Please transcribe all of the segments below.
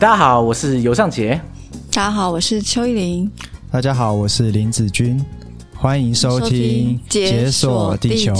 大家好，我是尤尚杰。大家好，我是邱依林。大家好，我是林子君。欢迎收听《解锁地球》。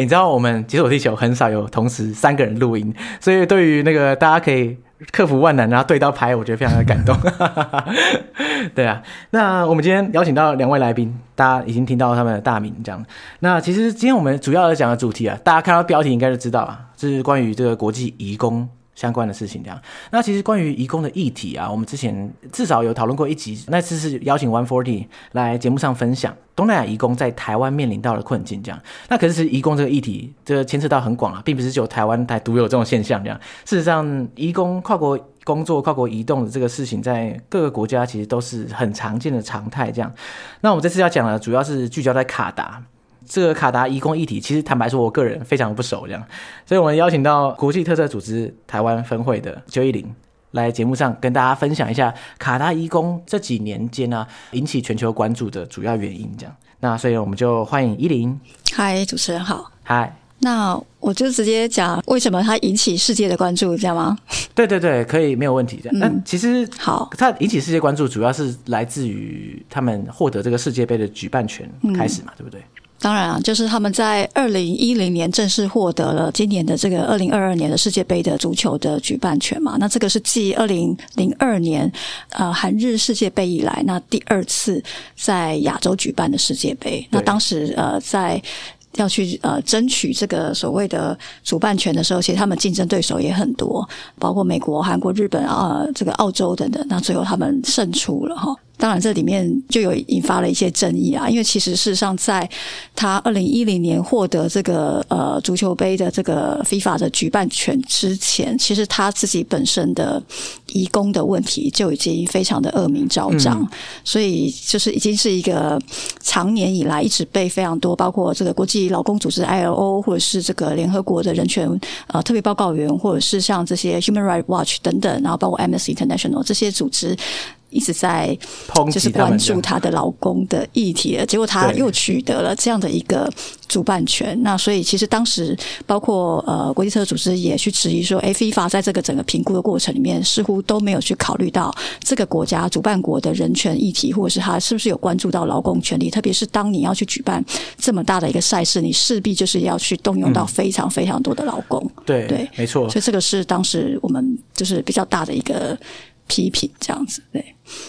你知道我们解锁地球很少有同时三个人录音，所以对于那个大家可以克服万难，然后对刀拍，我觉得非常的感动。对啊，那我们今天邀请到两位来宾，大家已经听到他们的大名，这样。那其实今天我们主要要讲的主题啊，大家看到标题应该就知道啊，是关于这个国际移工。相关的事情这样，那其实关于移工的议题啊，我们之前至少有讨论过一集，那次是邀请 One Forty 来节目上分享东南亚移工在台湾面临到的困境这样。那可是移工这个议题，这个牵涉到很广啊，并不是只有台湾才独有这种现象这样。事实上，移工跨国工作、跨国移动的这个事情，在各个国家其实都是很常见的常态这样。那我们这次要讲的，主要是聚焦在卡达。这个卡达移工议题，其实坦白说，我个人非常不熟，这样，所以我们邀请到国际特色组织台湾分会的邱依林来节目上跟大家分享一下卡达移工这几年间呢、啊、引起全球关注的主要原因，这样。那所以我们就欢迎依林。嗨，主持人好。嗨。那我就直接讲为什么它引起世界的关注，这样吗？对对对，可以，没有问题。这样。那、嗯、其实好，它引起世界关注主要是来自于他们获得这个世界杯的举办权开始嘛，嗯、对不对？当然啊，就是他们在二零一零年正式获得了今年的这个二零二二年的世界杯的足球的举办权嘛。那这个是继二零零二年呃韩日世界杯以来，那第二次在亚洲举办的世界杯。那当时呃在要去呃争取这个所谓的主办权的时候，其实他们竞争对手也很多，包括美国、韩国、日本啊、呃，这个澳洲等等。那最后他们胜出了哈。当然，这里面就有引发了一些争议啊，因为其实事实上，在他二零一零年获得这个呃足球杯的这个 FIFA 的举办权之前，其实他自己本身的移工的问题就已经非常的恶名昭彰，嗯、所以就是已经是一个长年以来一直被非常多，包括这个国际劳工组织 ILO 或者是这个联合国的人权呃特别报告员，或者是像这些 Human Rights Watch 等等，然后包括 Amnesty International 这些组织。一直在就是关注她的劳工的议题，结果她又取得了这样的一个主办权。那所以其实当时包括呃国际特赦组织也去质疑说，哎，FIFA 在这个整个评估的过程里面，似乎都没有去考虑到这个国家主办国的人权议题，或者是他是不是有关注到劳工权利。特别是当你要去举办这么大的一个赛事，你势必就是要去动用到非常非常多的劳工。嗯、对对，没错。所以这个是当时我们就是比较大的一个。批评这样子，对，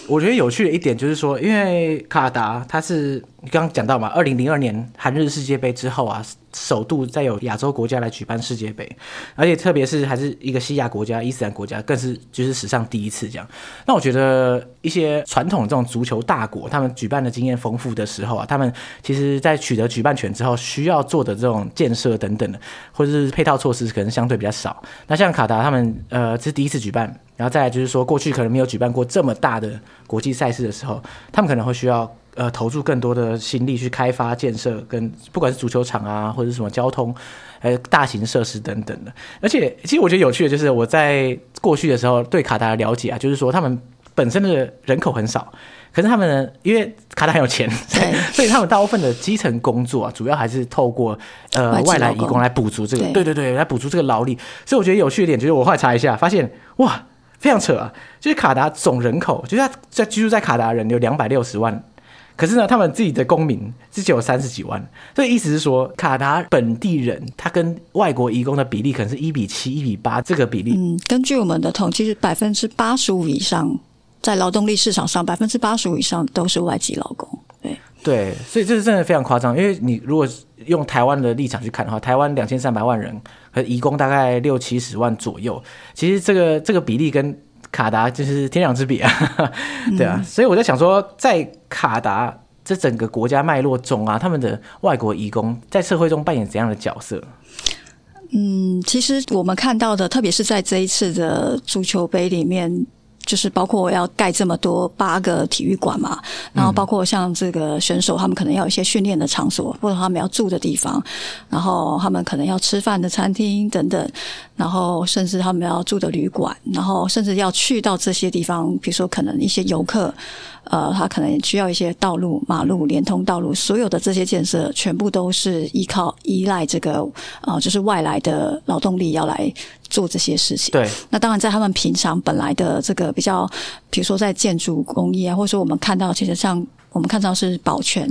我觉得有趣的一点就是说，因为卡达它是刚刚讲到嘛，二零零二年韩日世界杯之后啊。首度再有亚洲国家来举办世界杯，而且特别是还是一个西亚国家、伊斯兰国家，更是就是史上第一次这样。那我觉得一些传统这种足球大国，他们举办的经验丰富的时候啊，他们其实在取得举办权之后，需要做的这种建设等等的，或者是配套措施，可能相对比较少。那像卡达他们，呃，这是第一次举办，然后再来就是说，过去可能没有举办过这么大的国际赛事的时候，他们可能会需要。呃，投入更多的心力去开发建设，跟不管是足球场啊，或者是什么交通，呃，大型设施等等的。而且，其实我觉得有趣的就是我在过去的时候对卡达的了解啊，就是说他们本身的人口很少，可是他们因为卡达很有钱，对 所以他们大部分的基层工作啊，主要还是透过呃外来移工来补足这个，对，对对对，来补足这个劳力。所以我觉得有趣的点就是我后来查一下，发现哇，非常扯啊，就是卡达总人口，就是他在居住在卡达人有两百六十万。可是呢，他们自己的公民只有三十几万，所以意思是说，卡达本地人他跟外国移工的比例可能是一比七、一比八这个比例。嗯，根据我们的统计，是百分之八十五以上在劳动力市场上，百分之八十五以上都是外籍劳工。对对，所以这是真的非常夸张。因为你如果用台湾的立场去看的话，台湾两千三百万人和移工大概六七十万左右，其实这个这个比例跟。卡达就是天壤之别啊，对啊，所以我在想说，在卡达这整个国家脉络中啊，他们的外国移工在社会中扮演怎样的角色？嗯，其实我们看到的，特别是在这一次的足球杯里面，就是包括要盖这么多八个体育馆嘛，然后包括像这个选手，他们可能要有一些训练的场所，或者他们要住的地方，然后他们可能要吃饭的餐厅等等，然后甚至他们要住的旅馆，然后甚至要去到这些地方，比如说可能一些游客，呃，他可能需要一些道路、马路、连通道路，所有的这些建设全部都是依靠依赖这个呃，就是外来的劳动力要来。做这些事情，对。那当然，在他们平常本来的这个比较，比如说在建筑工业啊，或者说我们看到，其实像我们看到是保全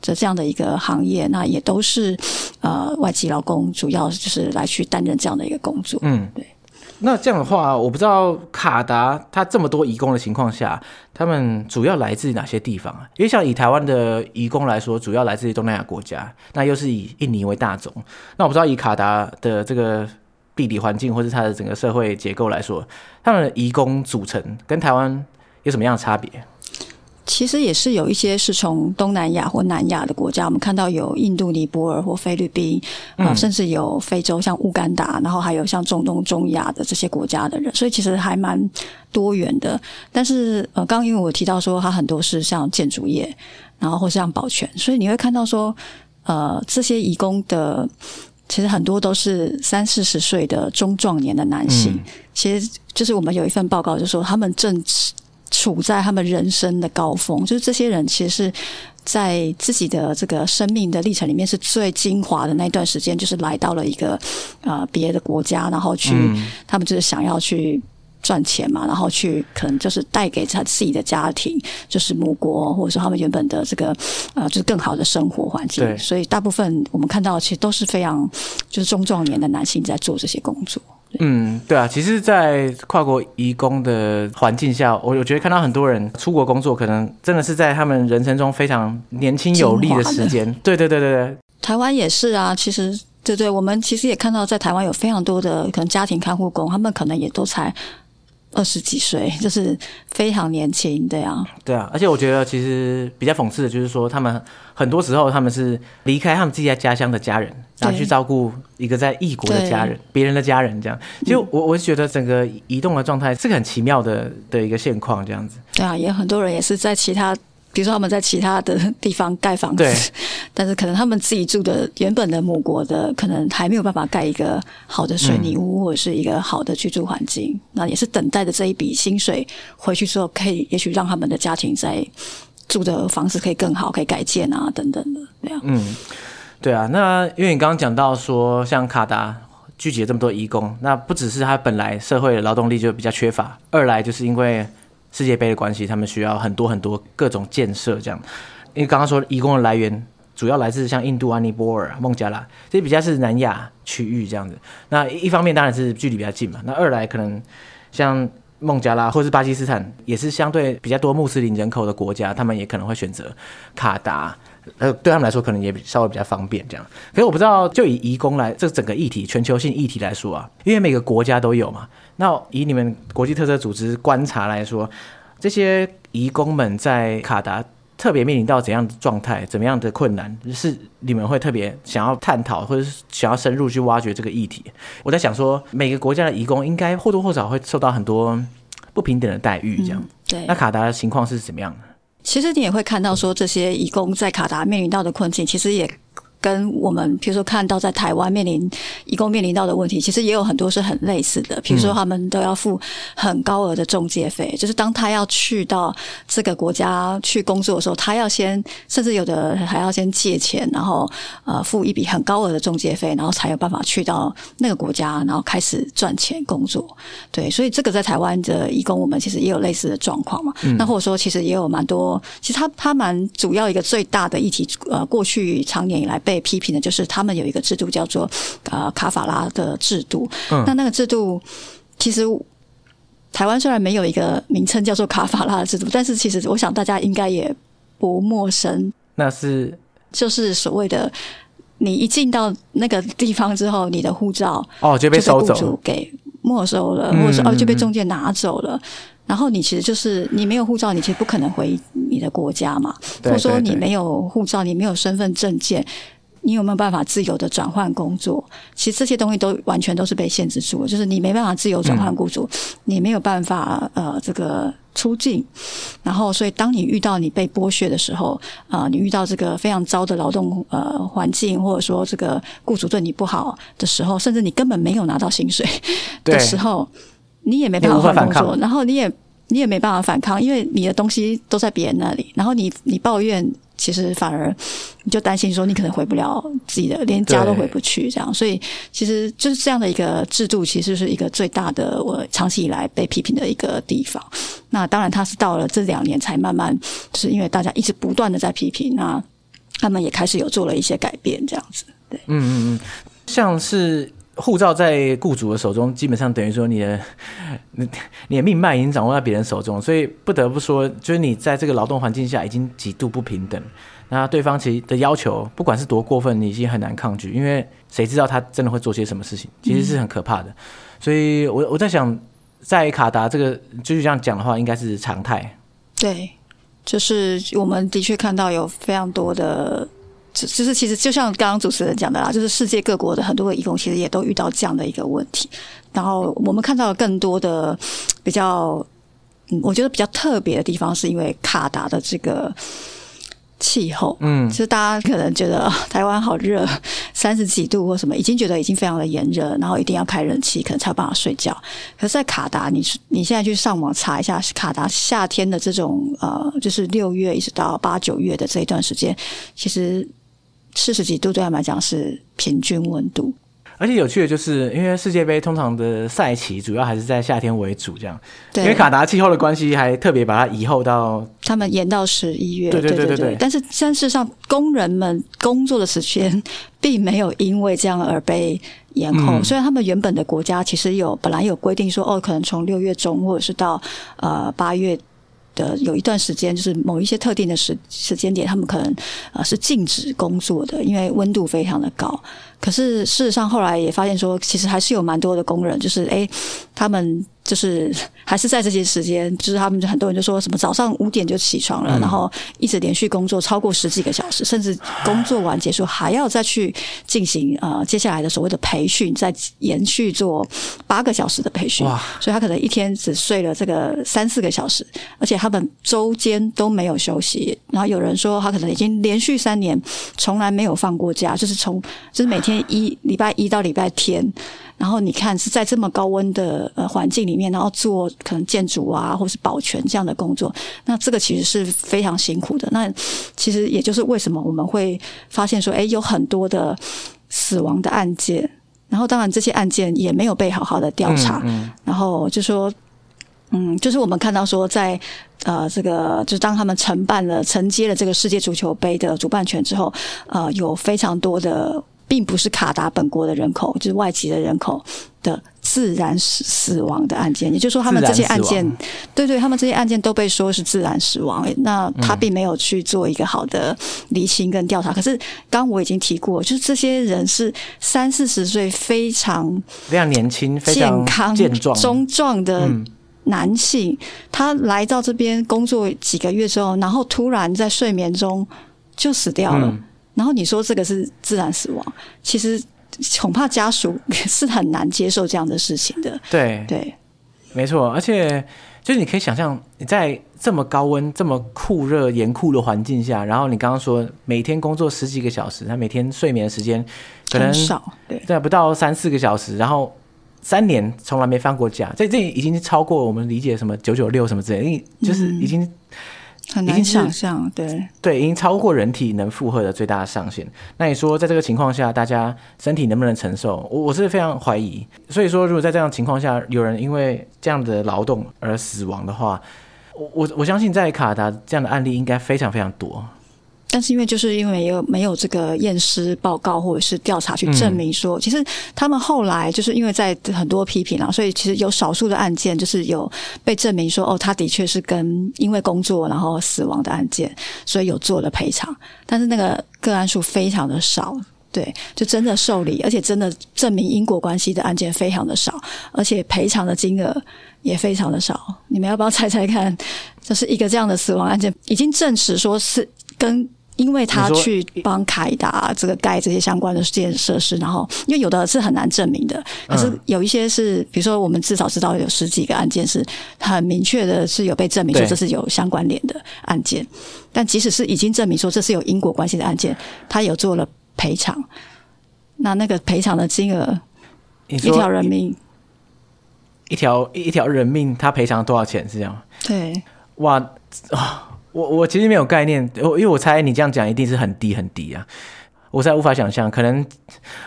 的这样的一个行业，那也都是呃外籍劳工，主要就是来去担任这样的一个工作。嗯，对。那这样的话，我不知道卡达它这么多移工的情况下，他们主要来自哪些地方啊？因为像以台湾的移工来说，主要来自于东南亚国家，那又是以印尼为大宗。那我不知道以卡达的这个。地理环境或是它的整个社会结构来说，他们的移工组成跟台湾有什么样的差别？其实也是有一些是从东南亚或南亚的国家，我们看到有印度、尼泊尔或菲律宾啊、呃，甚至有非洲像乌干达，然后还有像中东、中亚的这些国家的人，所以其实还蛮多元的。但是呃，刚刚因为我提到说，它很多是像建筑业，然后或是像保全，所以你会看到说，呃，这些移工的。其实很多都是三四十岁的中壮年的男性，嗯，其实就是我们有一份报告就说，他们正处在他们人生的高峰，就是这些人其实是在自己的这个生命的历程里面是最精华的那段时间，就是来到了一个呃别的国家，然后去，嗯，他们就是想要去。赚钱嘛，然后去可能就是带给他自己的家庭，就是母国或者说他们原本的这个呃，就是更好的生活环境。对，所以大部分我们看到其实都是非常就是中壮年的男性在做这些工作。嗯，对啊，其实，在跨国移工的环境下，我我觉得看到很多人出国工作，可能真的是在他们人生中非常年轻有力的时间。对对对对对，台湾也是啊，其实对对，我们其实也看到在台湾有非常多的可能家庭看护工，他们可能也都才。二十几岁，就是非常年轻，对啊，对啊，而且我觉得其实比较讽刺的就是说，他们很多时候他们是离开他们自己在家乡的家人，然后去照顾一个在异国的家人，别人的家人这样。就我我是觉得整个移动的状态是个很奇妙的的一个现况，这样子。对啊，也很多人也是在其他。比如说他们在其他的地方盖房子，但是可能他们自己住的原本的母国的，可能还没有办法盖一个好的水泥屋或者是一个好的居住环境，嗯，那也是等待着这一笔薪水回去之后，可以也许让他们的家庭在住的房子可以更好，可以改建啊等等的，对啊。嗯，对啊。那因为你刚刚讲到说，像卡达聚集了这么多移工，那不只是他本来社会的劳动力就比较缺乏，二来就是因为。世界杯的关系，他们需要很多很多各种建设，这样。因为刚刚说移工的来源主要来自像印度、安尼波尔、孟加拉，这比较是南亚区域这样子。那一方面当然是距离比较近嘛，那二来可能像孟加拉或是巴基斯坦，也是相对比较多穆斯林人口的国家，他们也可能会选择卡达。呃，对他们来说可能也稍微比较方便这样。可是我不知道，就以移工来这整个议题、全球性议题来说啊，因为每个国家都有嘛。那以你们国际特色组织观察来说，这些移工们在卡达特别面临到怎样的状态、怎么样的困难，是你们会特别想要探讨，或者是想要深入去挖掘这个议题？我在想说，每个国家的移工应该或多或少会受到很多不平等的待遇，这样。嗯、对。那卡达的情况是怎么样的？其实你也会看到说，这些义工在卡达面临到的困境，其实也。跟我们比如说看到在台湾面临义工面临到的问题，其实也有很多是很类似的。比如说他们都要付很高额的中介费，就是当他要去到这个国家去工作的时候，他要先甚至有的还要先借钱，然后呃付一笔很高额的中介费，然后才有办法去到那个国家，然后开始赚钱工作。对，所以这个在台湾的义工，我们其实也有类似的状况嘛。那或者说，其实也有蛮多，其实他他蛮主要一个最大的议题，呃，过去常年以来被。被批评的就是他们有一个制度叫做呃卡法拉的制度。嗯，那那个制度其实台湾虽然没有一个名称叫做卡法拉的制度，但是其实我想大家应该也不陌生。那是就是所谓的你一进到那个地方之后，你的护照哦就被收走，给没收了，或者说哦就被中介拿走了。然后你其实就是你没有护照，你其实不可能回你的国家嘛。或者说你没有护照，你没有身份证件。你有没有办法自由的转换工作？其实这些东西都完全都是被限制住了，就是你没办法自由转换雇主，嗯、你没有办法呃这个出境。然后，所以当你遇到你被剥削的时候，啊、呃，你遇到这个非常糟的劳动呃环境，或者说这个雇主对你不好的时候，甚至你根本没有拿到薪水的时候，你也没办法换工作，然后你也你也没办法反抗，因为你的东西都在别人那里，然后你你抱怨。其实反而你就担心说你可能回不了自己的，连家都回不去这样，所以其实就是这样的一个制度，其实是一个最大的我长期以来被批评的一个地方。那当然，他是到了这两年才慢慢，就是因为大家一直不断的在批评，那他们也开始有做了一些改变，这样子。对，嗯嗯嗯，像是。护照在雇主的手中，基本上等于说你的你 你的命脉已经掌握在别人手中，所以不得不说，就是你在这个劳动环境下已经极度不平等。那对方其实的要求，不管是多过分，你已经很难抗拒，因为谁知道他真的会做些什么事情，其实是很可怕的。所以我我在想，在卡达这个就是这样讲的话，应该是常态。对，就是我们的确看到有非常多的。就是其实就像刚刚主持人讲的啦，就是世界各国的很多的义工其实也都遇到这样的一个问题。然后我们看到了更多的比较，嗯，我觉得比较特别的地方，是因为卡达的这个气候。嗯，其实大家可能觉得台湾好热，三十几度或什么，已经觉得已经非常的炎热，然后一定要开冷气，可能才有办法睡觉。可是，在卡达，你你现在去上网查一下，卡达夏天的这种呃，就是六月一直到八九月的这一段时间，其实。四十几度对他们来讲是平均温度，而且有趣的就是，因为世界杯通常的赛期主要还是在夏天为主，这样。对。因为卡达气候的关系，还特别把它移后到他们延到十一月。对对对对对。但是，但事实上，工人们工作的时间并没有因为这样而被延后。嗯。虽然他们原本的国家其实有本来有规定说，哦，可能从六月中或者是到呃八月。的有一段时间，就是某一些特定的时时间点，他们可能呃是禁止工作的，因为温度非常的高。可是事实上，后来也发现说，其实还是有蛮多的工人，就是诶，他们。就是还是在这些时间，就是他们就很多人就说什么早上五点就起床了，嗯、然后一直连续工作超过十几个小时，甚至工作完结束还要再去进行呃接下来的所谓的培训，再延续做八个小时的培训。哇！所以他可能一天只睡了这个三四个小时，而且他们周间都没有休息。然后有人说他可能已经连续三年从来没有放过假，就是从就是每天一礼拜一到礼拜天。然后你看是在这么高温的呃环境里面，然后做可能建筑啊，或是保全这样的工作，那这个其实是非常辛苦的。那其实也就是为什么我们会发现说，诶，有很多的死亡的案件，然后当然这些案件也没有被好好的调查，嗯嗯、然后就说，嗯，就是我们看到说在，在呃这个，就是当他们承办了承接了这个世界足球杯的主办权之后，呃，有非常多的。并不是卡达本国的人口，就是外籍的人口的自然死死亡的案件，也就是说，他们这些案件，对对，他们这些案件都被说是自然死亡。那他并没有去做一个好的厘清跟调查。嗯、可是，刚我已经提过，就是这些人是三四十岁，非常非常年轻、健康、健壮、中壮的男性，嗯、他来到这边工作几个月之后，然后突然在睡眠中就死掉了。嗯然后你说这个是自然死亡，其实恐怕家属是很难接受这样的事情的。对对，没错。而且就是你可以想象，你在这么高温、这么酷热、严酷的环境下，然后你刚刚说每天工作十几个小时，他每天睡眠的时间可能少，对，对，不到三四个小时，然后三年从来没放过假，这这已经超过我们理解什么九九六什么之类的，就是已经。很难想象，对对，已经超过人体能负荷的最大上限。那你说，在这个情况下，大家身体能不能承受？我我是非常怀疑。所以说，如果在这样情况下，有人因为这样的劳动而死亡的话，我我我相信在卡达这样的案例应该非常非常多。但是因为就是因为有没有这个验尸报告或者是调查去证明说，其实他们后来就是因为在很多批评啊，所以其实有少数的案件就是有被证明说，哦，他的确是跟因为工作然后死亡的案件，所以有做了赔偿。但是那个个案数非常的少，对，就真的受理，而且真的证明因果关系的案件非常的少，而且赔偿的金额也非常的少。你们要不要猜猜看？就是一个这样的死亡案件，已经证实说是跟因为他去帮凯达这个盖这些相关的建设施，然后因为有的是很难证明的，可是有一些是，比如说我们至少知道有十几个案件是很明确的，是有被证明说这是有相关联的案件。但即使是已经证明说这是有因果关系的案件，他有做了赔偿，那那个赔偿的金额，一条人命，一条一条人命，他赔偿多少钱？是这样？对，哇啊！我我其实没有概念，我因为我猜你这样讲一定是很低很低啊，我实在无法想象，可能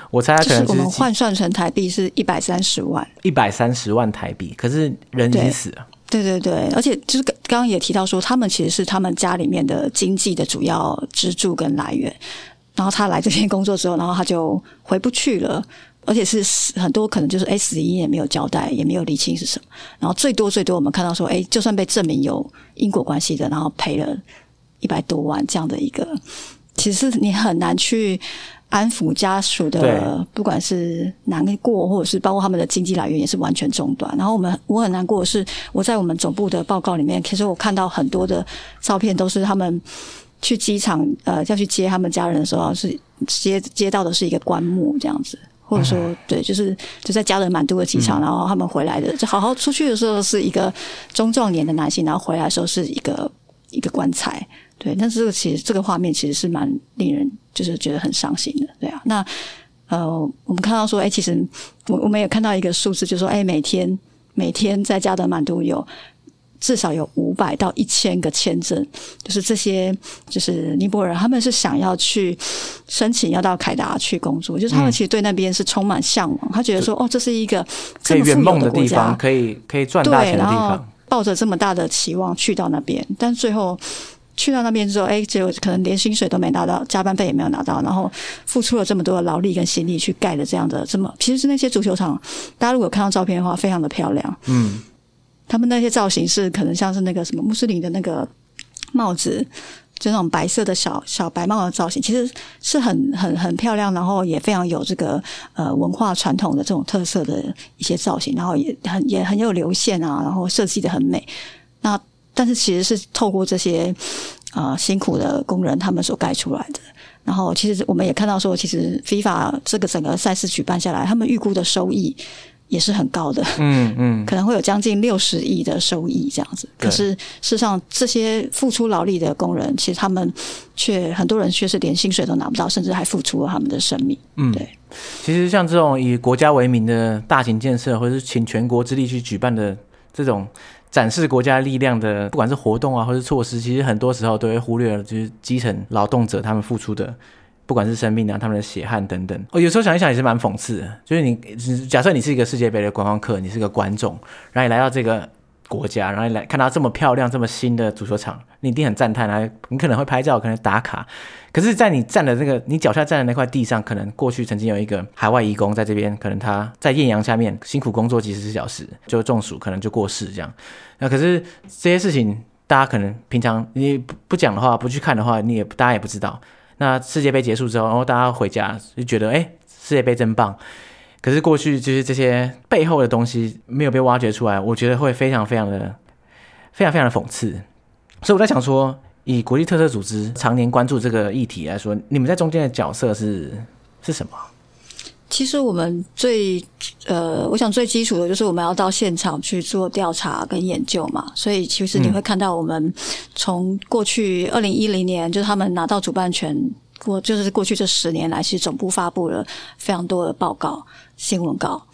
我猜他可能是我们换算成台币是一百三十万，一百三十万台币，可是人已经死了。对对对，而且就是刚刚也提到说，他们其实是他们家里面的经济的主要支柱跟来源，然后他来这边工作之后，然后他就回不去了。而且是很多可能就是哎，死因也没有交代，也没有理清是什么。然后最多最多我们看到说，哎，就算被证明有因果关系的，然后赔了一百多万这样的一个，其实你很难去安抚家属的，不管是难过或者是包括他们的经济来源也是完全中断。然后我们我很难过的是，我在我们总部的报告里面，其实我看到很多的照片都是他们去机场呃要去接他们家人的时候，是接接到的是一个棺木这样子。或者说，对，就是就在加德满都的机场，然后他们回来的，就好好出去的时候是一个中壮年的男性，然后回来的时候是一个一个棺材，对。但是这个其实这个画面其实是蛮令人就是觉得很伤心的，对啊。那呃，我们看到说，哎，其实我我们也看到一个数字，就是说，哎，每天每天在加德满都有。至少有五百到一千个签证，就是这些，就是尼泊尔人，他们是想要去申请要到凯达去工作，就是他们其实对那边是充满向往，他觉得说，哦，这是一个这么富有的国家，可以可以赚大钱的地方，抱着这么大的期望去到那边，但最后去到那边之后，哎，结果可能连薪水都没拿到，加班费也没有拿到，然后付出了这么多的劳力跟心力去盖的这样的这么，其实是那些足球场，大家如果有看到照片的话，非常的漂亮，嗯。他们那些造型是可能像是那个什么穆斯林的那个帽子，就那种白色的小小白帽的造型，其实是很很很漂亮，然后也非常有这个呃文化传统的这种特色的一些造型，然后也很也很有流线啊，然后设计得很美。那但是其实是透过这些啊、呃、辛苦的工人他们所盖出来的。然后其实我们也看到说，其实 FIFA 这个整个赛事举办下来，他们预估的收益。也是很高的，嗯嗯，可能会有将近六十亿的收益这样子。可是事实上，这些付出劳力的工人，其实他们却很多人却是连薪水都拿不到，甚至还付出了他们的生命。嗯，对。其实像这种以国家为名的大型建设，或者是请全国之力去举办的这种展示国家力量的，不管是活动啊，或是措施，其实很多时候都会忽略了，就是基层劳动者他们付出的。不管是生命啊，他们的血汗等等，我有时候想一想也是蛮讽刺的。就是你假设你是一个世界杯的观光客，你是个观众，然后你来到这个国家，然后你来看到这么漂亮、这么新的足球场，你一定很赞叹啊！你可能会拍照，可能打卡。可是，在你站的这个你脚下站的那块地上，可能过去曾经有一个海外移工在这边，可能他在艳阳下面辛苦工作几十小时，就中暑，可能就过世这样。那可是这些事情，大家可能平常你不不讲的话，不去看的话，你也大家也不知道。那世界杯结束之后，然后大家回家就觉得，哎，世界杯真棒。可是过去就是这些背后的东西没有被挖掘出来，我觉得会非常非常的、非常非常的讽刺。所以我在想说，以国际特色组织常年关注这个议题来说，你们在中间的角色是是什么？其实我们最呃，我想最基础的就是我们要到现场去做调查跟研究嘛。所以其实你会看到，我们从过去二零一零年，就是他们拿到主办权过，就是过去这十年来，其实总部发布了非常多的报告、新闻稿。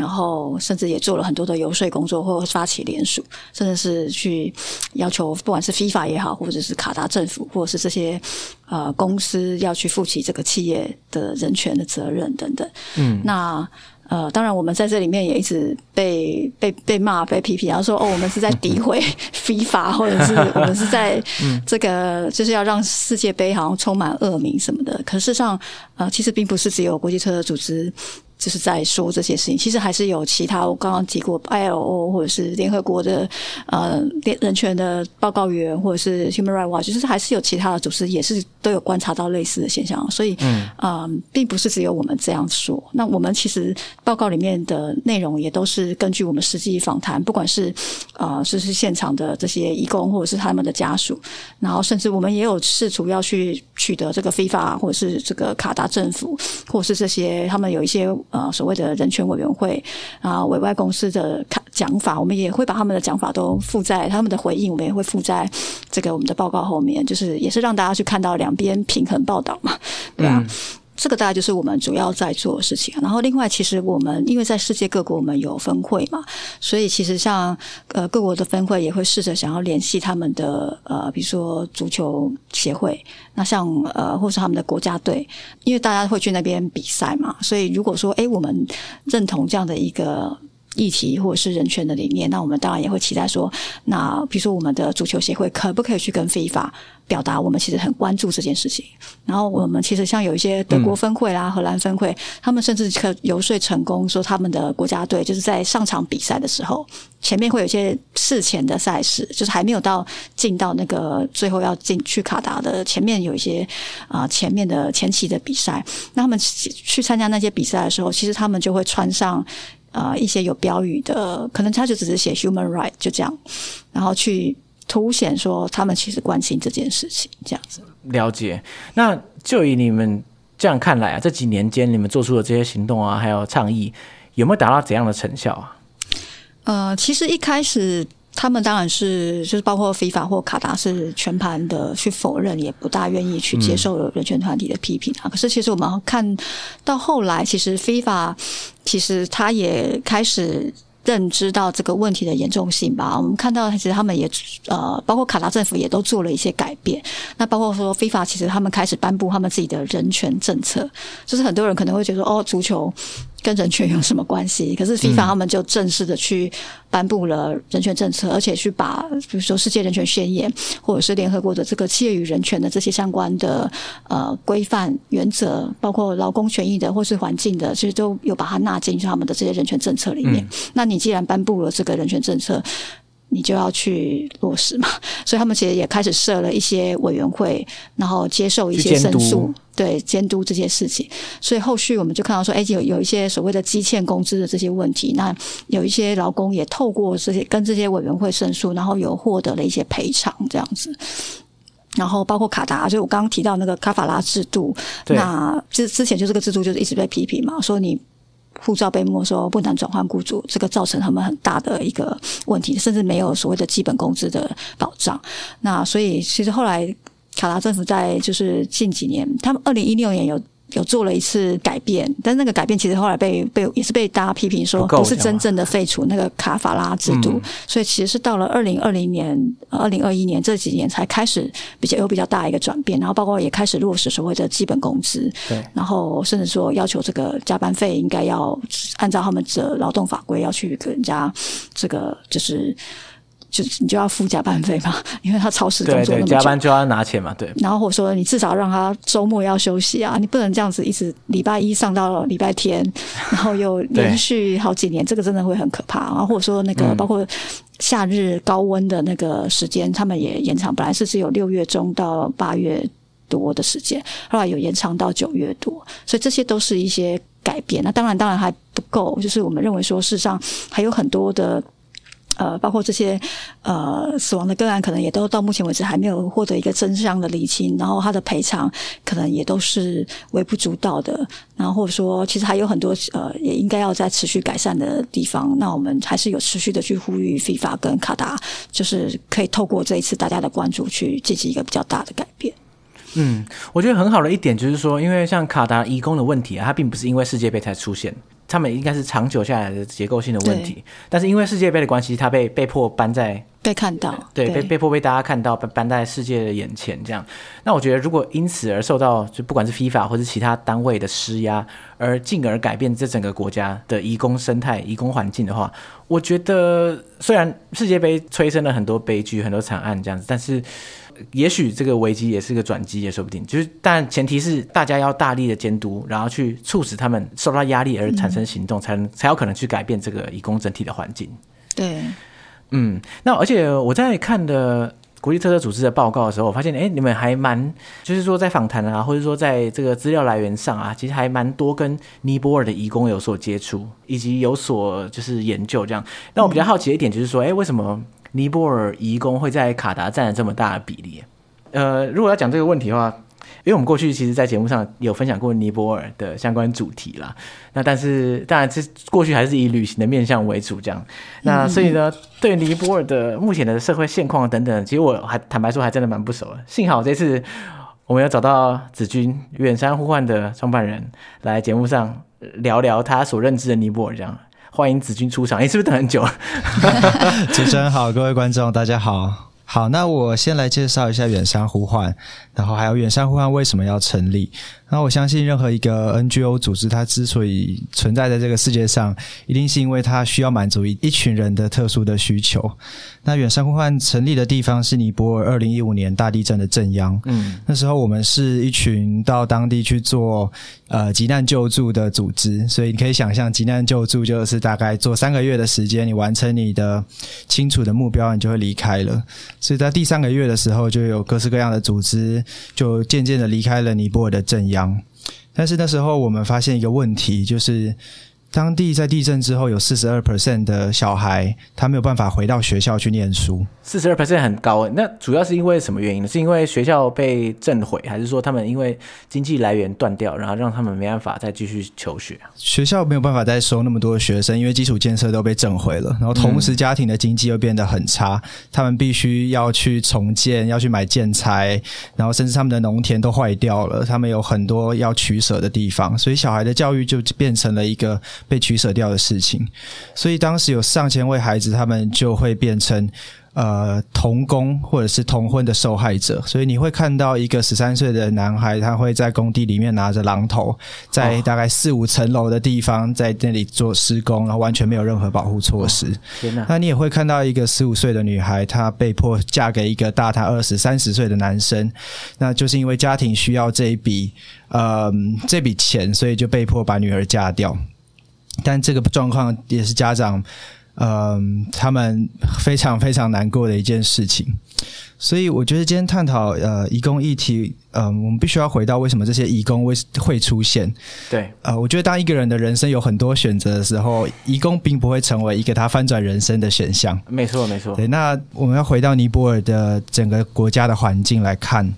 然后，甚至也做了很多的游说工作，或发起联署，甚至是去要求，不管是 FIFA 也好，或者是卡达政府，或者是这些呃公司，要去负起这个企业的人权的责任等等。嗯，那呃，当然，我们在这里面也一直被被被骂、被批评，然后说哦，我们是在诋毁 FIFA，或者是 我们是在这个就是要让世界杯好像充满恶名什么的。可事实上，呃，其实并不是只有国际车的组织。就是在说这些事情，其实还是有其他我刚刚提过 ILO 或者是联合国的呃人权的报告员，或者是 Human Rights Watch，就是还是有其他的组织也是都有观察到类似的现象，所以嗯、呃，并不是只有我们这样说。那我们其实报告里面的内容也都是根据我们实际访谈，不管是呃就是现场的这些义工或者是他们的家属，然后甚至我们也有试图要去取得这个 FIFA 或者是这个卡达政府，或者是这些他们有一些。呃，所谓的人权委员会啊，委外公司的讲法，我们也会把他们的讲法都附在他们的回应，我们也会附在这个我们的报告后面，就是也是让大家去看到两边平衡报道嘛，对啊。这个大概就是我们主要在做的事情。然后另外，其实我们因为在世界各国我们有分会嘛，所以其实像呃各国的分会也会试着想要联系他们的呃，比如说足球协会，那像呃或是他们的国家队，因为大家会去那边比赛嘛，所以如果说诶我们认同这样的一个。议题或者是人权的理念，那我们当然也会期待说，那比如说我们的足球协会可不可以去跟 FIFA 表达我们其实很关注这件事情？然后我们其实像有一些德国分会啦、荷兰分会，他们甚至可游说成功，说他们的国家队就是在上场比赛的时候，前面会有一些事前的赛事，就是还没有到进到那个最后要进去卡达的前面有一些啊、前面的前期的比赛，那他们去参加那些比赛的时候，其实他们就会穿上。啊、呃，一些有标语的，可能他就只是写 human right 就这样，然后去凸显说他们其实关心这件事情，这样子。了解。那就以你们这样看来啊，这几年间你们做出的这些行动啊，还有倡议，有没有达到怎样的成效啊？呃，其实一开始。他们当然是，就是包括 FIFA 或卡达是全盘的去否认，也不大愿意去接受人权团体的批评啊。可是其实我们看到后来，其实 FIFA 其实他也开始。认知到这个问题的严重性吧，我们看到其实他们也呃，包括卡达政府也都做了一些改变。那包括说 FIFA，其实他们开始颁布他们自己的人权政策。就是很多人可能会觉得，哦，足球跟人权有什么关系？可是 FIFA 他们就正式的去颁布了人权政策，嗯、而且去把比如说世界人权宣言或者是联合国的这个企业与人权的这些相关的呃规范原则，包括劳工权益的或是环境的，其实都有把它纳进去他们的这些人权政策里面。嗯、那你既然颁布了这个人权政策，你就要去落实嘛。所以他们其实也开始设了一些委员会，然后接受一些申诉，对，监督这些事情。所以后续我们就看到说，哎，有有一些所谓的积欠工资的这些问题，那有一些劳工也透过这些跟这些委员会申诉，然后有获得了一些赔偿这样子。然后包括卡达，就我刚刚提到那个卡法拉制度，对那之之前就这个制度就是一直被批评嘛，说你。护照被没收，不能转换雇主，这个造成他们很大的一个问题，甚至没有所谓的基本工资的保障。那所以，其实后来卡达政府在就是近几年，他们二零一六年有。有做了一次改变，但是那个改变其实后来被被也是被大家批评说不是真正的废除那个卡法拉制度，嗯、所以其实是到了二零二零年、二零二一年这几年才开始比较有比较大一个转变，然后包括也开始落实所谓的基本工资，对，然后甚至说要求这个加班费应该要按照他们的劳动法规要去给人家这个就是。就你就要付加班费嘛，因为他超时工作那么久，加班就要拿钱嘛，对。然后或者说你至少让他周末要休息啊，你不能这样子一直礼拜一上到礼拜天，然后又连续好几年，这个真的会很可怕。然后或者说那个包括夏日高温的那个时间，嗯、他们也延长，本来是只有六月中到八月多的时间，后来有延长到九月多，所以这些都是一些改变。那当然，当然还不够，就是我们认为说，事实上还有很多的。呃，包括这些呃死亡的个案，可能也都到目前为止还没有获得一个真相的厘清，然后他的赔偿可能也都是微不足道的，然后或者说其实还有很多呃也应该要再持续改善的地方。那我们还是有持续的去呼吁 FIFA 跟卡达，就是可以透过这一次大家的关注，去进行一个比较大的改变。嗯，我觉得很好的一点就是说，因为像卡达移工的问题啊，它并不是因为世界杯才出现。他们应该是长久下来的结构性的问题，但是因为世界杯的关系，他被被迫搬在被看到，对，被被迫被大家看到，搬在世界的眼前这样。那我觉得，如果因此而受到就不管是 FIFA 或是其他单位的施压，而进而改变这整个国家的移工生态、移工环境的话，我觉得虽然世界杯催生了很多悲剧、很多惨案这样子，但是也许这个危机也是个转机，也说不定。就是，但前提是大家要大力的监督，然后去促使他们受到压力而产生行动，嗯、才能才有可能去改变这个移工整体的环境。对。嗯，那而且我在看的国际特赦组织的报告的时候，我发现，哎，你们还蛮，就是说在访谈啊，或者说在这个资料来源上啊，其实还蛮多跟尼泊尔的移工有所接触，以及有所就是研究这样。那我比较好奇的一点就是说，哎，为什么尼泊尔移工会在卡达占了这么大的比例？呃，如果要讲这个问题的话。因为我们过去其实，在节目上有分享过尼泊尔的相关主题啦。那但是，当然，这过去还是以旅行的面向为主，这样。那所以呢，对尼泊尔的目前的社会现况等等，其实我还坦白说，还真的蛮不熟的。幸好这次我们要找到子君远山呼唤的创办人来节目上聊聊他所认知的尼泊尔，这样。欢迎子君出场，你是不是等很久？主持人好，各位观众大家好。好，那我先来介绍一下远山呼唤，然后还有远山呼唤为什么要成立。那我相信任何一个 NGO 组织，它之所以存在在这个世界上，一定是因为它需要满足一一群人的特殊的需求。那远山呼唤成立的地方是尼泊尔二零一五年大地震的震央。嗯，那时候我们是一群到当地去做呃急难救助的组织，所以你可以想象，急难救助就是大概做三个月的时间，你完成你的清楚的目标，你就会离开了。所以在第三个月的时候，就有各式各样的组织就渐渐的离开了尼泊尔的镇央。但是那时候我们发现一个问题，就是。当地在地震之后，有四十二 percent 的小孩他没有办法回到学校去念书。四十二 percent 很高，那主要是因为什么原因呢？是因为学校被震毁，还是说他们因为经济来源断掉，然后让他们没办法再继续求学？学校没有办法再收那么多的学生，因为基础建设都被震毁了。然后同时家庭的经济又变得很差，嗯、他们必须要去重建，要去买建材，然后甚至他们的农田都坏掉了，他们有很多要取舍的地方，所以小孩的教育就变成了一个。被取舍掉的事情，所以当时有上千位孩子，他们就会变成呃童工或者是童婚的受害者。所以你会看到一个十三岁的男孩，他会在工地里面拿着榔头，在大概四五层楼的地方，在那里做施工，然后完全没有任何保护措施。天哪！那你也会看到一个十五岁的女孩，她被迫嫁给一个大她二十三十岁的男生，那就是因为家庭需要这一笔呃这笔钱，所以就被迫把女儿嫁掉。但这个状况也是家长，嗯、呃，他们非常非常难过的一件事情。所以我觉得今天探讨呃移工议题，嗯、呃，我们必须要回到为什么这些移工会会出现。对，呃，我觉得当一个人的人生有很多选择的时候，移工并不会成为一个他翻转人生的选项。没错，没错。对，那我们要回到尼泊尔的整个国家的环境来看。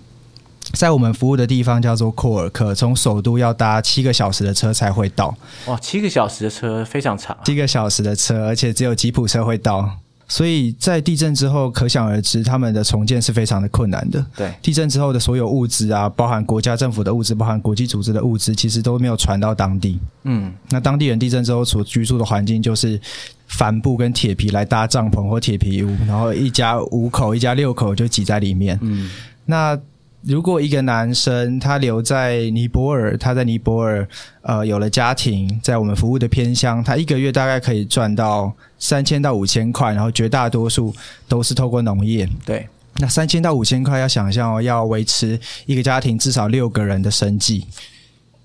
在我们服务的地方叫做库尔克，从首都要搭七个小时的车才会到。哇，七个小时的车非常长啊。七个小时的车，而且只有吉普车会到。所以在地震之后，可想而知，他们的重建是非常的困难的。对，地震之后的所有物资啊，包含国家政府的物资，包含国际组织的物资，其实都没有传到当地。嗯，那当地人地震之后所居住的环境就是帆布跟铁皮来搭帐篷或铁皮屋，然后一家五口、一家六口就挤在里面。嗯，那。如果一个男生他留在尼泊尔，他在尼泊尔呃有了家庭，在我们服务的偏乡，他一个月大概可以赚到三千到五千块，然后绝大多数都是透过农业。对，那三千到五千块要想象哦，要维持一个家庭至少六个人的生计。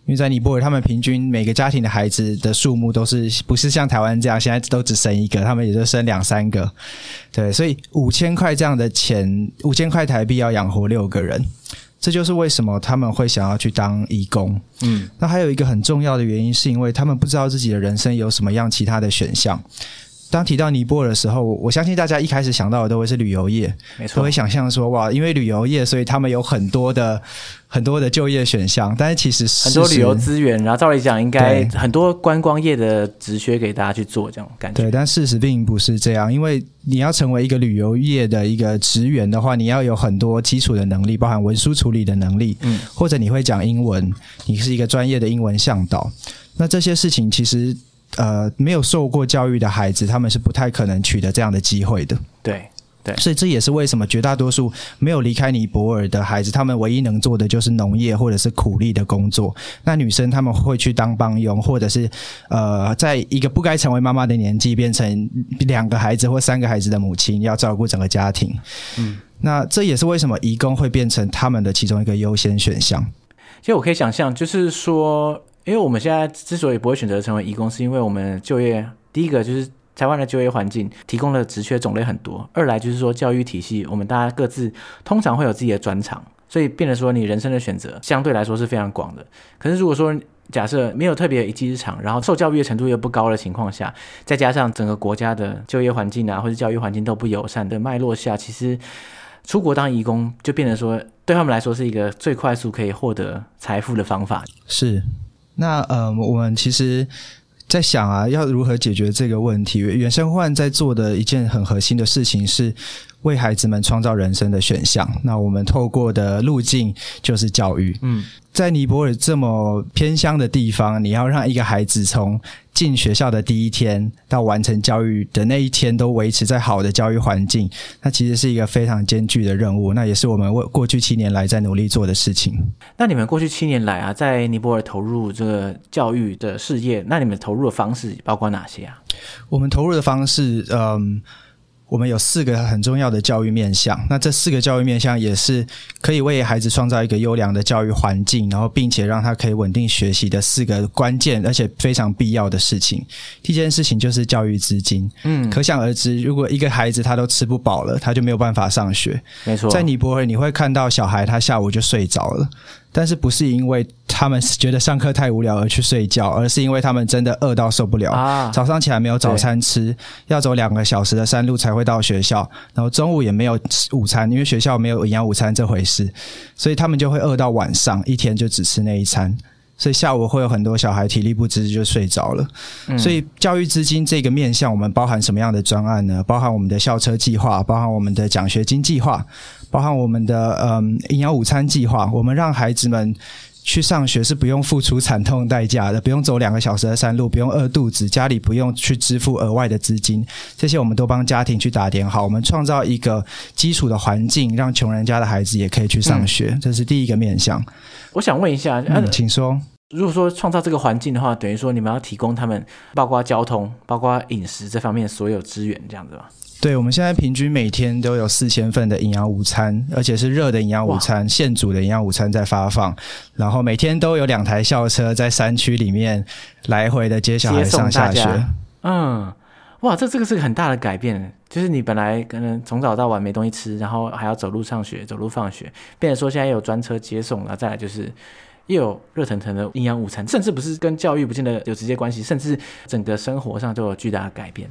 因为在尼泊尔，他们平均每个家庭的孩子的数目都是不是像台湾这样，现在都只生一个，他们也就生两三个。对，所以五千块这样的钱，五千块台币要养活六个人，这就是为什么他们会想要去当义工。嗯，那还有一个很重要的原因，是因为他们不知道自己的人生有什么样其他的选项。当提到尼泊尔的时候，我相信大家一开始想到的都会是旅游业，没错，都会想象说哇，因为旅游业，所以他们有很多的很多的就业选项。但是其实很多旅游资源，然后照理讲应该很多观光业的职缺给大家去做这种感觉。对，但事实并不是这样，因为你要成为一个旅游业的一个职员的话，你要有很多基础的能力，包含文书处理的能力，嗯，或者你会讲英文，你是一个专业的英文向导。那这些事情其实。呃，没有受过教育的孩子，他们是不太可能取得这样的机会的。对，对，所以这也是为什么绝大多数没有离开尼泊尔的孩子，他们唯一能做的就是农业或者是苦力的工作。那女生他们会去当帮佣，或者是呃，在一个不该成为妈妈的年纪，变成两个孩子或三个孩子的母亲，要照顾整个家庭。嗯，那这也是为什么移工会变成他们的其中一个优先选项。其实我可以想象，就是说，因为我们现在之所以不会选择成为移工，是因为我们就业第一个就是。台湾的就业环境提供的职缺种类很多，二来就是说教育体系，我们大家各自通常会有自己的专长，所以变得说你人生的选择相对来说是非常广的。可是如果说假设没有特别一技之长，然后受教育的程度又不高的情况下，再加上整个国家的就业环境啊或者教育环境都不友善的脉络下，其实出国当移工就变得说对他们来说是一个最快速可以获得财富的方法。是，那呃，我们其实。在想啊，要如何解决这个问题？远山呼唤在做的一件很核心的事情是为孩子们创造人生的选项。那我们透过的路径就是教育。嗯。在尼泊尔这么偏乡的地方，你要让一个孩子从进学校的第一天到完成教育的那一天都维持在好的教育环境，那其实是一个非常艰巨的任务。那也是我们为过去七年来在努力做的事情。那你们过去七年来啊，在尼泊尔投入这个教育的事业，那你们投入的方式包括哪些啊？我们投入的方式，嗯。我们有四个很重要的教育面向，那这四个教育面向也是可以为孩子创造一个优良的教育环境，然后并且让他可以稳定学习的四个关键而且非常必要的事情。第一件事情就是教育资金，嗯，可想而知，如果一个孩子他都吃不饱了，他就没有办法上学。没错，在尼泊尔你会看到小孩他下午就睡着了。但是不是因为他们觉得上课太无聊而去睡觉，而是因为他们真的饿到受不了。啊，早上起来没有早餐吃，要走两个小时的山路才会到学校，然后中午也没有吃午餐，因为学校没有营养午餐这回事，所以他们就会饿到晚上，一天就只吃那一餐。所以下午会有很多小孩体力不支就睡着了。嗯。所以教育资金这个面向，我们包含什么样的专案呢？包含我们的校车计划，包含我们的奖学金计划。包含我们的嗯营养午餐计划，我们让孩子们去上学是不用付出惨痛代价的，不用走两个小时的山路，不用饿肚子，家里不用去支付额外的资金，这些我们都帮家庭去打点好。我们创造一个基础的环境，让穷人家的孩子也可以去上学，嗯、这是第一个面向。我想问一下，嗯，请说。如果说创造这个环境的话，等于说你们要提供他们包括交通、包括饮食这方面所有资源，这样子吗？对，我们现在平均每天都有四千份的营养午餐，而且是热的营养午餐，现煮的营养午餐在发放。然后每天都有两台校车在山区里面来回的接小孩上下学。嗯，哇，这这个是个很大的改变，就是你本来可能从早到晚没东西吃，然后还要走路上学、走路放学，变成说现在有专车接送，然后再来就是。又有热腾腾的营养午餐，甚至不是跟教育不见得有直接关系，甚至整个生活上就有巨大的改变。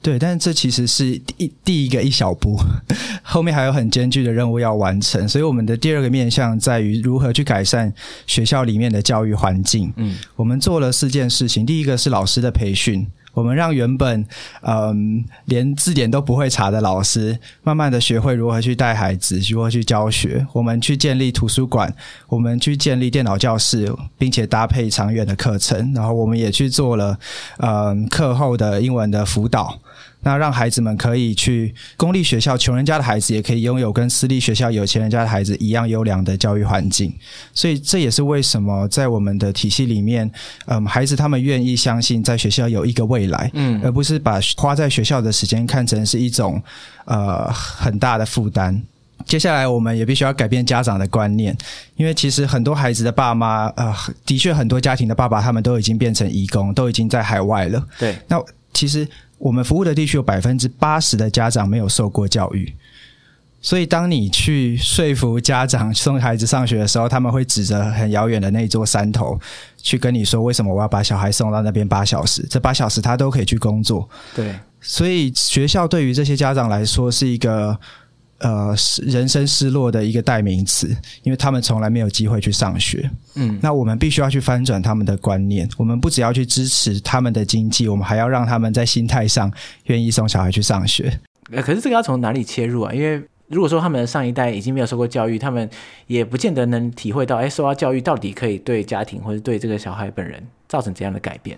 对，但是这其实是第第一个一小步，后面还有很艰巨的任务要完成。所以我们的第二个面向在于如何去改善学校里面的教育环境。嗯，我们做了四件事情，第一个是老师的培训。我们让原本嗯连字典都不会查的老师，慢慢的学会如何去带孩子，如何去教学。我们去建立图书馆，我们去建立电脑教室，并且搭配长远的课程。然后我们也去做了嗯课后的英文的辅导。那让孩子们可以去公立学校，穷人家的孩子也可以拥有跟私立学校有钱人家的孩子一样优良的教育环境。所以这也是为什么在我们的体系里面，嗯，孩子他们愿意相信在学校有一个未来，嗯，而不是把花在学校的时间看成是一种呃很大的负担。接下来我们也必须要改变家长的观念，因为其实很多孩子的爸妈，呃，的确很多家庭的爸爸他们都已经变成义工，都已经在海外了。对，那其实。我们服务的地区有百分之八十的家长没有受过教育，所以当你去说服家长送孩子上学的时候，他们会指着很遥远的那座山头去跟你说：“为什么我要把小孩送到那边八小时？这八小时他都可以去工作。”对，所以学校对于这些家长来说是一个。呃，人生失落的一个代名词，因为他们从来没有机会去上学。嗯，那我们必须要去翻转他们的观念。我们不只要去支持他们的经济，我们还要让他们在心态上愿意送小孩去上学。呃，可是这个要从哪里切入啊？因为如果说他们的上一代已经没有受过教育，他们也不见得能体会到，哎，受到教育到底可以对家庭或者对这个小孩本人造成怎样的改变。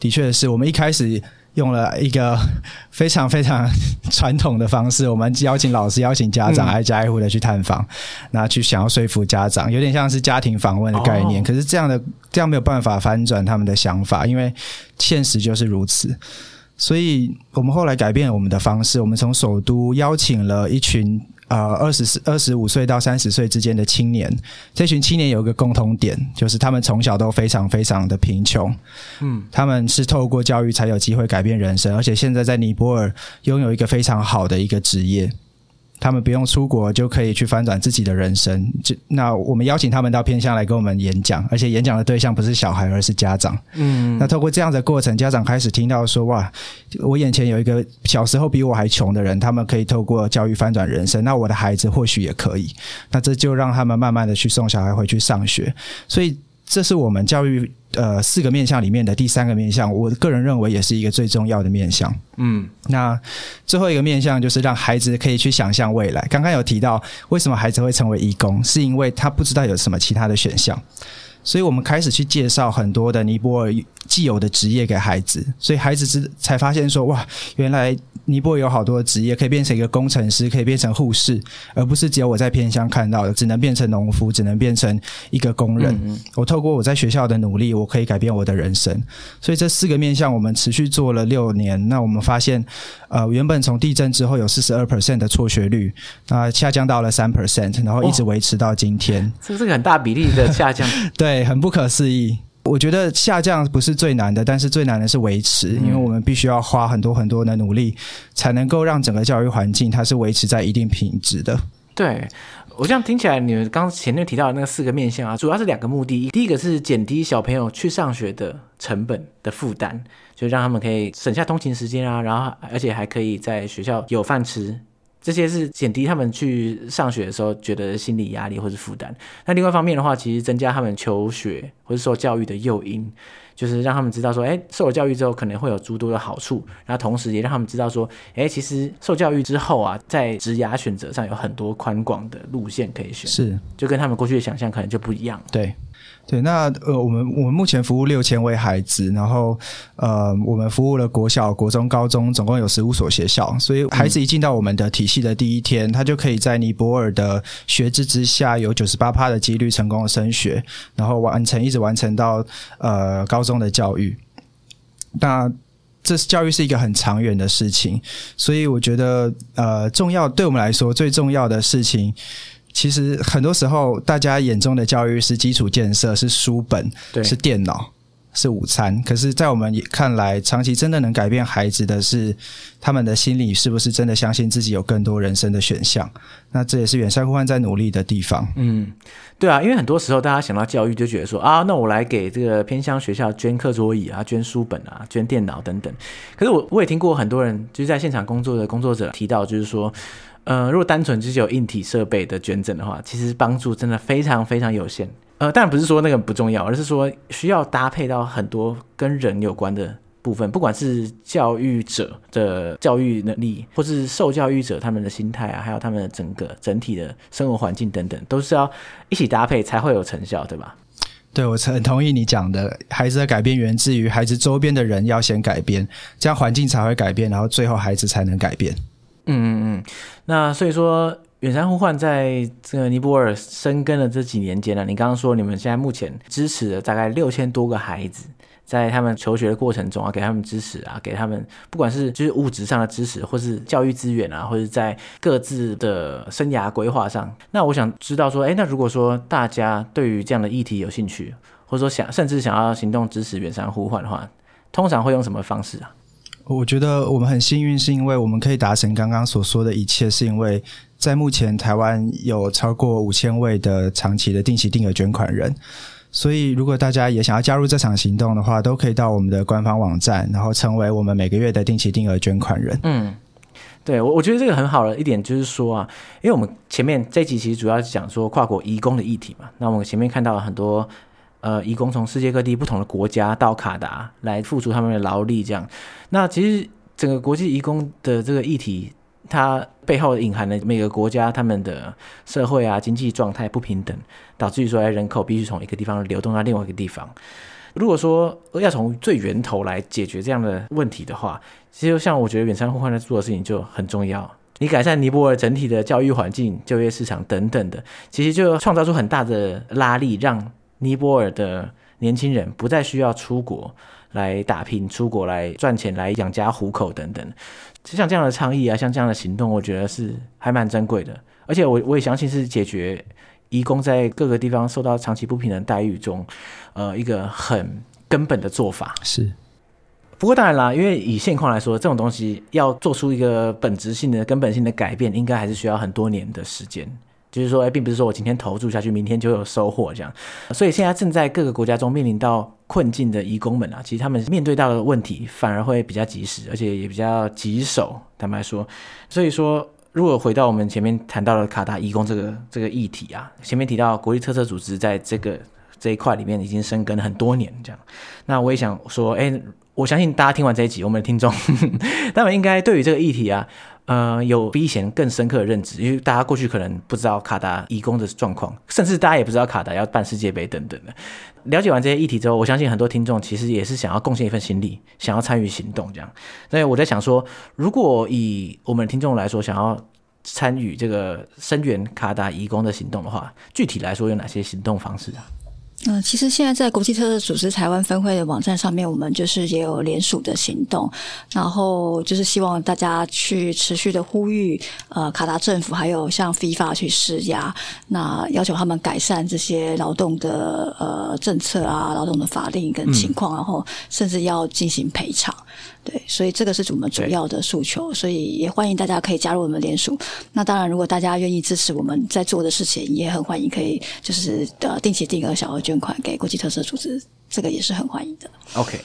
的确是我们一开始。用了一个 非常非常传统的方式，我们邀请老师、邀请家长，挨家挨户的去探访，那、嗯、去想要说服家长，有点像是家庭访问的概念。哦、可是这样的这样没有办法翻转他们的想法，因为现实就是如此。所以我们后来改变了我们的方式，我们从首都邀请了一群。呃，二十四、二十五岁到三十岁之间的青年，这群青年有一个共同点，就是他们从小都非常非常的贫穷。嗯，他们是透过教育才有机会改变人生，而且现在在尼泊尔拥有一个非常好的一个职业。他们不用出国就可以去翻转自己的人生。就那我们邀请他们到偏乡来跟我们演讲，而且演讲的对象不是小孩，而是家长。嗯，那透过这样的过程，家长开始听到说：“哇，我眼前有一个小时候比我还穷的人，他们可以透过教育翻转人生。那我的孩子或许也可以。那这就让他们慢慢的去送小孩回去上学。所以。”这是我们教育呃四个面向里面的第三个面向，我个人认为也是一个最重要的面向。嗯，那最后一个面向就是让孩子可以去想象未来。刚刚有提到，为什么孩子会成为义工，是因为他不知道有什么其他的选项。所以我们开始去介绍很多的尼泊尔既有的职业给孩子，所以孩子之才发现说，哇，原来尼泊尔有好多的职业可以变成一个工程师，可以变成护士，而不是只有我在偏乡看到的，只能变成农夫，只能变成一个工人。嗯嗯。我透过我在学校的努力，我可以改变我的人生。所以这四个面向我们持续做了六年，那我们发现，呃，原本从地震之后有四十二 percent 的辍学率，啊，下降到了三 percent，然后一直维持到今天。这是个很大比例的下降。对。对，很不可思议。我觉得下降不是最难的，但是最难的是维持，因为我们必须要花很多很多的努力，才能够让整个教育环境它是维持在一定品质的。对，我这样听起来，你们刚前面提到的那个四个面向啊，主要是两个目的。第一个是减低小朋友去上学的成本的负担，就让他们可以省下通勤时间啊，然后而且还可以在学校有饭吃。这些是减低他们去上学的时候觉得心理压力或是负担。那另外一方面的话，其实增加他们求学或者受教育的诱因，就是让他们知道说，哎，受了教育之后可能会有诸多的好处。然后同时也让他们知道说，哎，其实受教育之后啊，在职涯选择上有很多宽广的路线可以选。是，就跟他们过去的想象可能就不一样。对。对，那呃，我们我们目前服务六千位孩子，然后呃，我们服务了国小、国中、高中，总共有十五所学校。所以孩子一进到我们的体系的第一天，嗯、他就可以在尼泊尔的学制之下，有九十八趴的几率成功的升学，然后完成一直完成到呃高中的教育。那这是教育是一个很长远的事情，所以我觉得呃，重要对我们来说最重要的事情。其实很多时候，大家眼中的教育是基础建设，是书本，对是电脑，是午餐。可是，在我们看来，长期真的能改变孩子的是他们的心理，是不是真的相信自己有更多人生的选项？那这也是远山呼唤在努力的地方。嗯，对啊，因为很多时候大家想到教育，就觉得说啊，那我来给这个偏乡学校捐课桌椅啊，捐书本啊，捐电脑等等。可是我我也听过很多人就是在现场工作的工作者提到，就是说。呃，如果单纯只是有硬体设备的捐赠的话，其实帮助真的非常非常有限。呃，当然不是说那个不重要，而是说需要搭配到很多跟人有关的部分，不管是教育者的教育能力，或是受教育者他们的心态啊，还有他们的整个整体的生活环境等等，都是要一起搭配才会有成效，对吧？对，我很同意你讲的，孩子的改变源自于孩子周边的人要先改变，这样环境才会改变，然后最后孩子才能改变。嗯嗯嗯，那所以说，远山呼唤在这个尼泊尔生根的这几年间呢，你刚刚说你们现在目前支持了大概六千多个孩子，在他们求学的过程中啊，给他们支持啊，给他们不管是就是物质上的支持，或是教育资源啊，或者在各自的生涯规划上。那我想知道说，哎，那如果说大家对于这样的议题有兴趣，或者说想甚至想要行动支持远山呼唤的话，通常会用什么方式啊？我觉得我们很幸运，是因为我们可以达成刚刚所说的一切，是因为在目前台湾有超过五千位的长期的定期定额捐款人，所以如果大家也想要加入这场行动的话，都可以到我们的官方网站，然后成为我们每个月的定期定额捐款人。嗯，对，我我觉得这个很好的一点就是说啊，因为我们前面这一集其实主要是讲说跨国移工的议题嘛，那我们前面看到了很多。呃，移工从世界各地不同的国家到卡达来付出他们的劳力，这样。那其实整个国际移工的这个议题，它背后隐含的每个国家他们的社会啊、经济状态不平等，导致于说，人口必须从一个地方流动到另外一个地方。如果说要从最源头来解决这样的问题的话，其实像我觉得远山互换在做的事情就很重要。你改善尼泊尔整体的教育环境、就业市场等等的，其实就创造出很大的拉力，让尼泊尔的年轻人不再需要出国来打拼、出国来赚钱、来养家糊口等等。像这样的倡议啊，像这样的行动，我觉得是还蛮珍贵的。而且我我也相信是解决移工在各个地方受到长期不平等待遇中，呃，一个很根本的做法。是。不过当然啦，因为以现况来说，这种东西要做出一个本质性的、根本性的改变，应该还是需要很多年的时间。就是说，哎，并不是说我今天投注下去，明天就有收获这样。所以现在正在各个国家中面临到困境的移工们啊，其实他们面对到的问题反而会比较及时，而且也比较棘手。坦白说，所以说，如果回到我们前面谈到的卡达移工这个这个议题啊，前面提到国际特色组织在这个这一块里面已经深耕很多年这样，那我也想说，哎。我相信大家听完这一集，我们的听众，他们应该对于这个议题啊，呃，有比以前更深刻的认知，因为大家过去可能不知道卡达移工的状况，甚至大家也不知道卡达要办世界杯等等的。了解完这些议题之后，我相信很多听众其实也是想要贡献一份心力，想要参与行动这样。所以我在想说，如果以我们的听众来说，想要参与这个声援卡达移工的行动的话，具体来说有哪些行动方式啊？嗯，其实现在在国际特赦组织台湾分会的网站上面，我们就是也有联署的行动，然后就是希望大家去持续的呼吁，呃，卡达政府还有像 FIFA 去施压，那要求他们改善这些劳动的呃政策啊，劳动的法令跟情况，然后甚至要进行赔偿。对，所以这个是我们主要的诉求，所以也欢迎大家可以加入我们联署。那当然，如果大家愿意支持我们在做的事情，也很欢迎可以就是呃定期定额小额捐款给国际特色组织，这个也是很欢迎的。OK，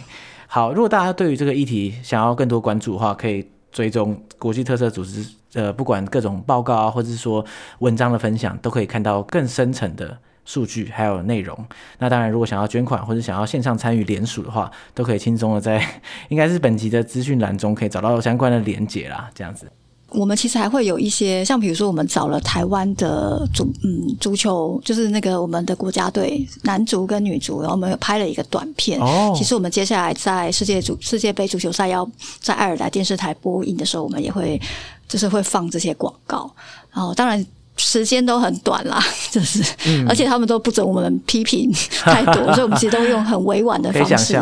好，如果大家对于这个议题想要更多关注的话，可以追踪国际特色组织呃，不管各种报告啊，或者是说文章的分享，都可以看到更深层的。数据还有内容，那当然，如果想要捐款或者想要线上参与联署的话，都可以轻松的在 应该是本集的资讯栏中可以找到相关的连结啦。这样子，我们其实还会有一些，像比如说我们找了台湾的足嗯足球，就是那个我们的国家队男足跟女足，然后我们有拍了一个短片。哦，其实我们接下来在世界足世界杯足球赛要在爱尔兰电视台播映的时候，我们也会就是会放这些广告。然后当然。时间都很短啦，就是，嗯、而且他们都不准我们批评太多，所以我们其实都用很委婉的方式。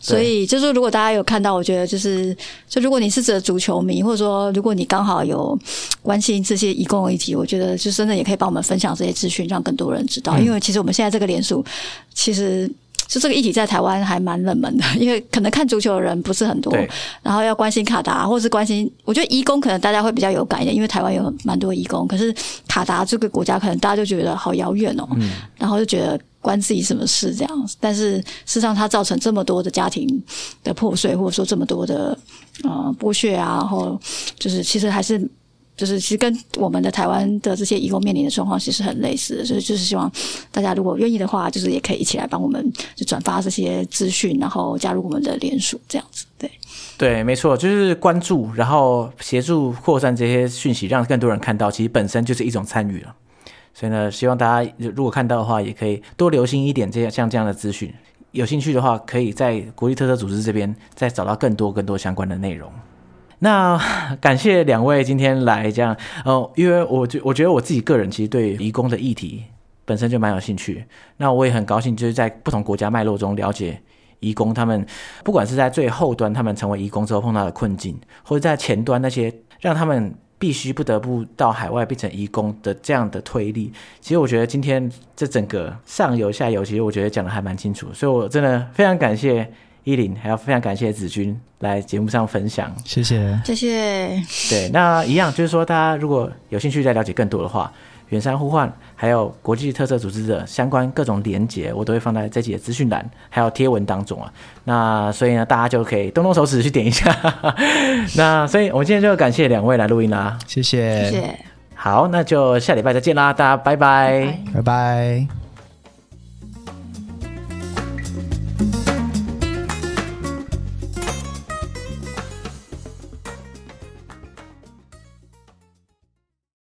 所以就是，如果大家有看到，我觉得就是，就如果你是这足球迷，或者说如果你刚好有关心这些移工议题，我觉得就真的也可以帮我们分享这些资讯，让更多人知道。嗯、因为其实我们现在这个联署，其实。就这个议题在台湾还蛮冷门的，因为可能看足球的人不是很多，然后要关心卡达，或是关心，我觉得移工可能大家会比较有感一点，因为台湾有蛮多移工，可是卡达这个国家可能大家就觉得好遥远哦，嗯、然后就觉得关自己什么事这样，但是事实上它造成这么多的家庭的破碎，或者说这么多的呃剥削啊，然后就是其实还是。就是其实跟我们的台湾的这些移工面临的状况其实很类似，所以就是希望大家如果愿意的话，就是也可以一起来帮我们就转发这些资讯，然后加入我们的联署这样子。对，对，没错，就是关注，然后协助扩散这些讯息，让更多人看到，其实本身就是一种参与了。所以呢，希望大家如果看到的话，也可以多留心一点这样像这样的资讯。有兴趣的话，可以在国际特色组织这边再找到更多更多相关的内容。那 感谢两位今天来这样哦，因为我觉我觉得我自己个人其实对移工的议题本身就蛮有兴趣。那我也很高兴，就是在不同国家脉络中了解移工他们，不管是在最后端他们成为移工之后碰到的困境，或者在前端那些让他们必须不得不到海外变成移工的这样的推力。其实我觉得今天这整个上游下游，其实我觉得讲的还蛮清楚，所以我真的非常感谢。依林，还要非常感谢子君来节目上分享，谢谢，谢谢。对，那一样就是说，大家如果有兴趣再了解更多的话，远山互换还有国际特色组织的相关各种连结，我都会放在这集的资讯栏还有贴文当中啊。那所以呢，大家就可以动动手指去点一下。那所以我们今天就感谢两位来录音啦，谢谢，谢谢。好，那就下礼拜再见啦，大家拜拜，拜拜。拜拜。